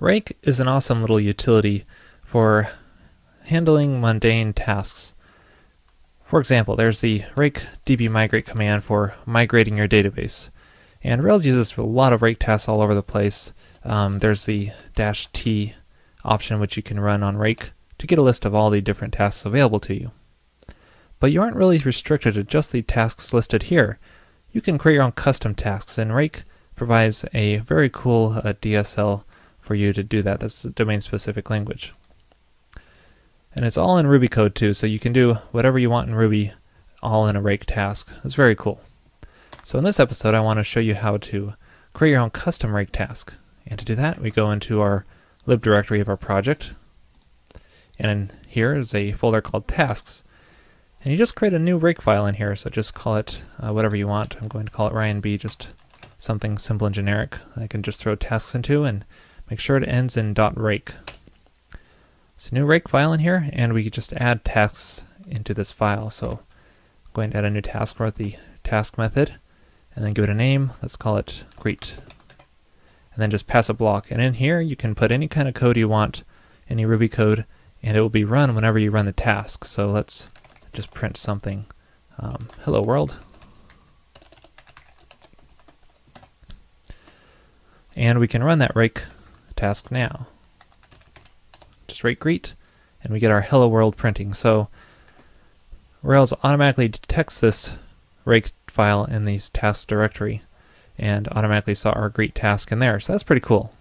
Rake is an awesome little utility for handling mundane tasks. For example, there's the rake db migrate command for migrating your database. And Rails uses a lot of rake tasks all over the place. Um, there's the dash T option which you can run on rake to get a list of all the different tasks available to you. But you aren't really restricted to just the tasks listed here. You can create your own custom tasks, and Rake provides a very cool uh, DSL for you to do that. That's a domain specific language. And it's all in Ruby code too, so you can do whatever you want in Ruby all in a rake task. It's very cool. So in this episode, I want to show you how to create your own custom rake task. And to do that, we go into our lib directory of our project. And here is a folder called tasks. And you just create a new rake file in here, so just call it uh, whatever you want. I'm going to call it Ryan B, just something simple and generic I can just throw tasks into and Make sure it ends in .rake. So new rake file in here, and we just add tasks into this file. So I'm going to add a new task for the task method, and then give it a name. Let's call it greet. And then just pass a block. And in here, you can put any kind of code you want, any Ruby code, and it will be run whenever you run the task. So let's just print something. Um, hello world. And we can run that rake task now. Just rake greet, and we get our hello world printing. So Rails automatically detects this rake file in the tasks directory and automatically saw our greet task in there. So that's pretty cool.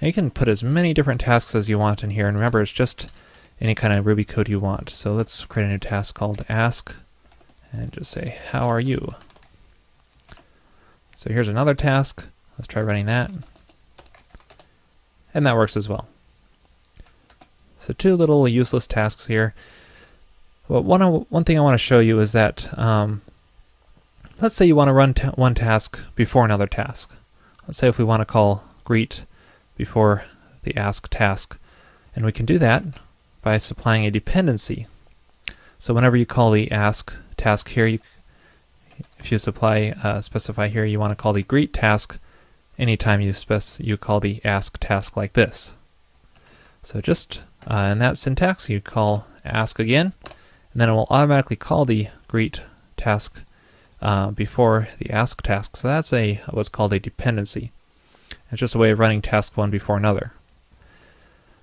And you can put as many different tasks as you want in here. And remember, it's just any kind of Ruby code you want. So let's create a new task called ask and just say, how are you? So here's another task. Let's try running that and that works as well. So two little useless tasks here. Well, one, one thing I want to show you is that, um, let's say you want to run ta one task before another task. Let's say if we want to call greet before the ask task. And we can do that by supplying a dependency. So whenever you call the ask task here, you, if you supply uh, specify here you want to call the greet task, anytime you spec you call the ask task like this. So just uh, in that syntax, you call ask again, and then it will automatically call the greet task uh, before the ask task. So that's a what's called a dependency. It's just a way of running task one before another.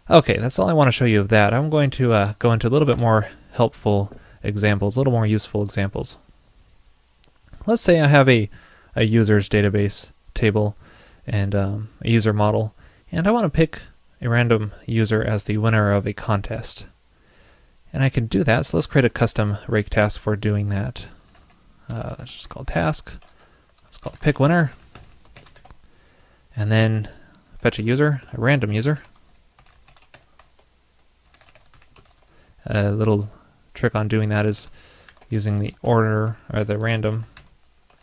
Okay, that's all I want to show you of that. I'm going to uh, go into a little bit more helpful examples, a little more useful examples. Let's say I have a, a user's database table and um, a user model. And I want to pick a random user as the winner of a contest. And I can do that, so let's create a custom rake task for doing that. Uh, let's just call task. Let's call pick winner. And then fetch a user, a random user. A little trick on doing that is using the order or the random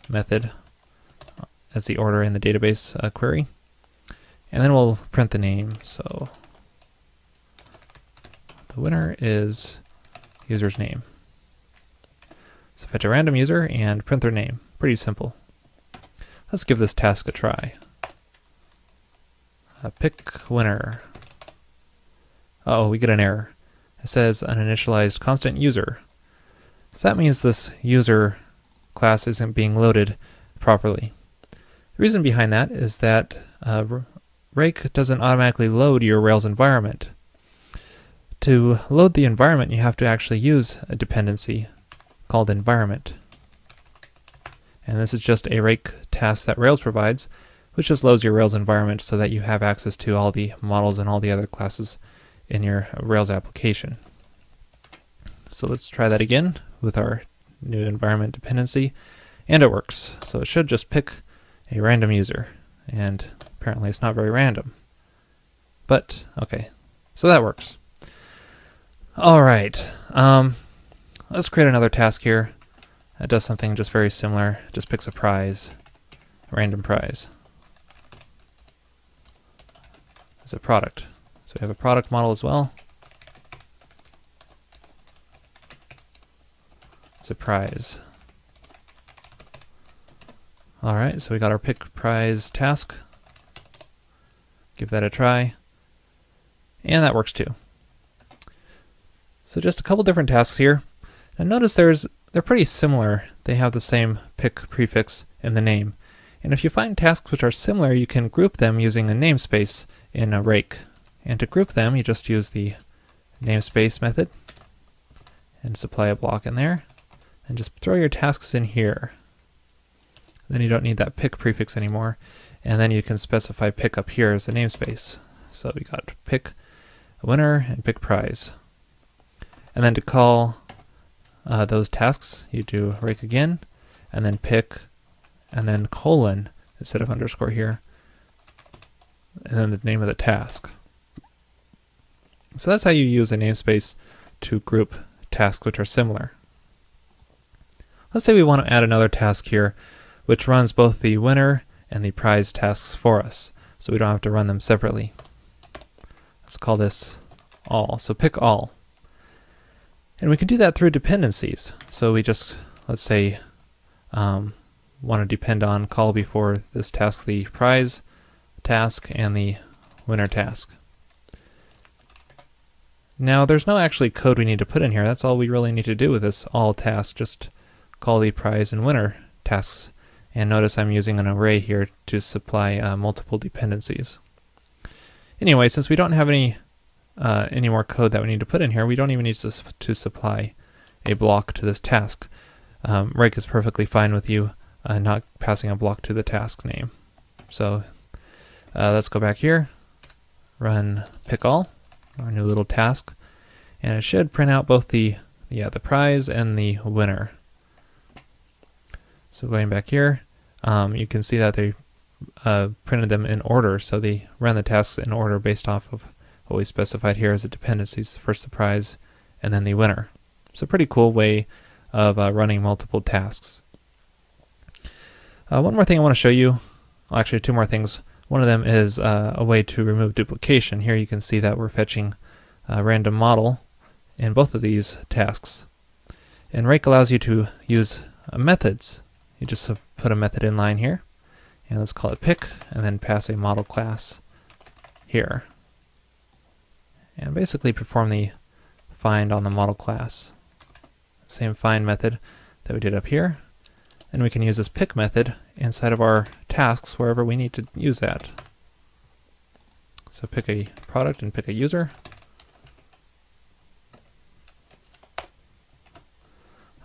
method as the order in the database uh, query. And then we'll print the name. So the winner is user's name. So fetch a random user and print their name. Pretty simple. Let's give this task a try. Uh, pick winner. Oh, we get an error. It says uninitialized constant user. So that means this user class isn't being loaded properly. The reason behind that is that uh, Rake doesn't automatically load your Rails environment. To load the environment, you have to actually use a dependency called environment. And this is just a Rake task that Rails provides, which just loads your Rails environment so that you have access to all the models and all the other classes in your Rails application. So let's try that again with our new environment dependency, and it works. So it should just pick a random user. And apparently it's not very random. But, okay. So that works. Alright. Um, let's create another task here. That does something just very similar. Just picks a prize. A random prize. As a product. So we have a product model as well. It's a prize. Alright, so we got our pick prize task. give that a try. And that works too. So just a couple different tasks here. And notice there's they're pretty similar. They have the same pick prefix in the name. And if you find tasks which are similar, you can group them using a namespace in a rake. And to group them, you just use the namespace method and supply a block in there. And just throw your tasks in here. Then you don't need that pick prefix anymore. And then you can specify pick up here as the namespace. So we got pick winner and pick prize. And then to call uh, those tasks, you do rake again, and then pick, and then colon instead of underscore here, and then the name of the task. So that's how you use a namespace to group tasks which are similar. Let's say we want to add another task here, which runs both the winner and the prize tasks for us, so we don't have to run them separately. Let's call this all. So pick all. And we can do that through dependencies. So we just, let's say, um, want to depend on call before this task the prize task and the winner task. Now there's no actually code we need to put in here. That's all we really need to do with this all task. Just call the prize and winner tasks. And notice I'm using an array here to supply uh, multiple dependencies. Anyway, since we don't have any uh, any more code that we need to put in here, we don't even need to, to supply a block to this task. Um, Rake is perfectly fine with you uh, not passing a block to the task name. So uh, let's go back here, run pick all, our new little task, and it should print out both the yeah the prize and the winner. So going back here, um, you can see that they uh, printed them in order, so they ran the tasks in order based off of what we specified here as a dependencies, first the prize and then the winner. So pretty cool way of uh, running multiple tasks. Uh, one more thing I want to show you, well, actually two more things. One of them is uh, a way to remove duplication. Here you can see that we're fetching a random model in both of these tasks. And Rake allows you to use uh, methods. You just put a method in line here, and let's call it pick, and then pass a model class here and basically perform the find on the model class. Same find method that we did up here. And we can use this pick method inside of our tasks wherever we need to use that. So pick a product and pick a user.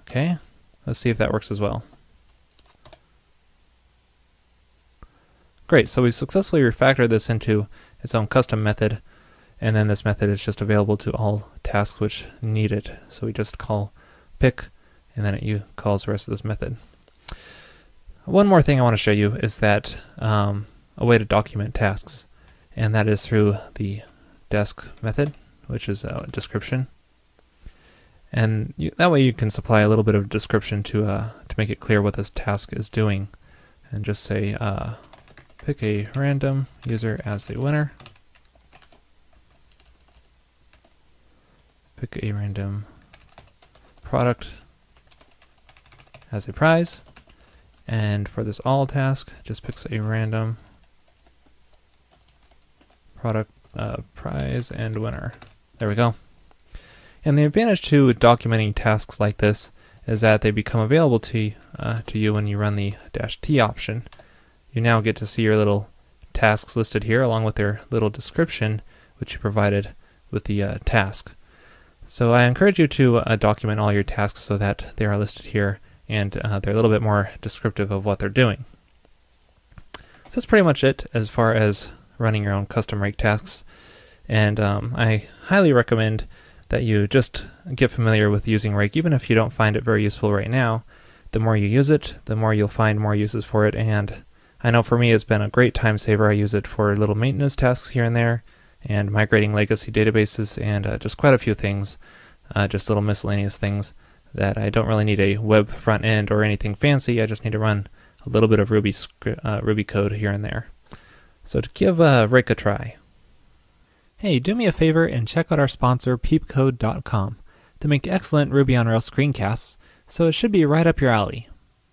Okay, let's see if that works as well. Great, so we've successfully refactored this into its own custom method and then this method is just available to all tasks which need it. So we just call pick, and then it calls the rest of this method. One more thing I want to show you is that um, a way to document tasks, and that is through the desc method, which is a description. And you, that way you can supply a little bit of description to uh, to make it clear what this task is doing, and just say uh, pick a random user as the winner. pick a random product as a prize. And for this all task, just picks a random product uh, prize and winner. There we go. And the advantage to documenting tasks like this is that they become available to, uh, to you when you run the dash T option. You now get to see your little tasks listed here along with their little description which you provided with the uh, task. So I encourage you to uh, document all your tasks so that they are listed here and uh, they're a little bit more descriptive of what they're doing. So that's pretty much it as far as running your own custom rake tasks. And um, I highly recommend that you just get familiar with using Rake, even if you don't find it very useful right now. The more you use it, the more you'll find more uses for it. And I know for me, it's been a great time saver. I use it for little maintenance tasks here and there and migrating legacy databases and uh, just quite a few things, uh, just little miscellaneous things that I don't really need a web front end or anything fancy. I just need to run a little bit of Ruby uh, Ruby code here and there. So to give uh, Rake a try. Hey, do me a favor and check out our sponsor peepcode.com to make excellent Ruby on Rails screencasts. So it should be right up your alley.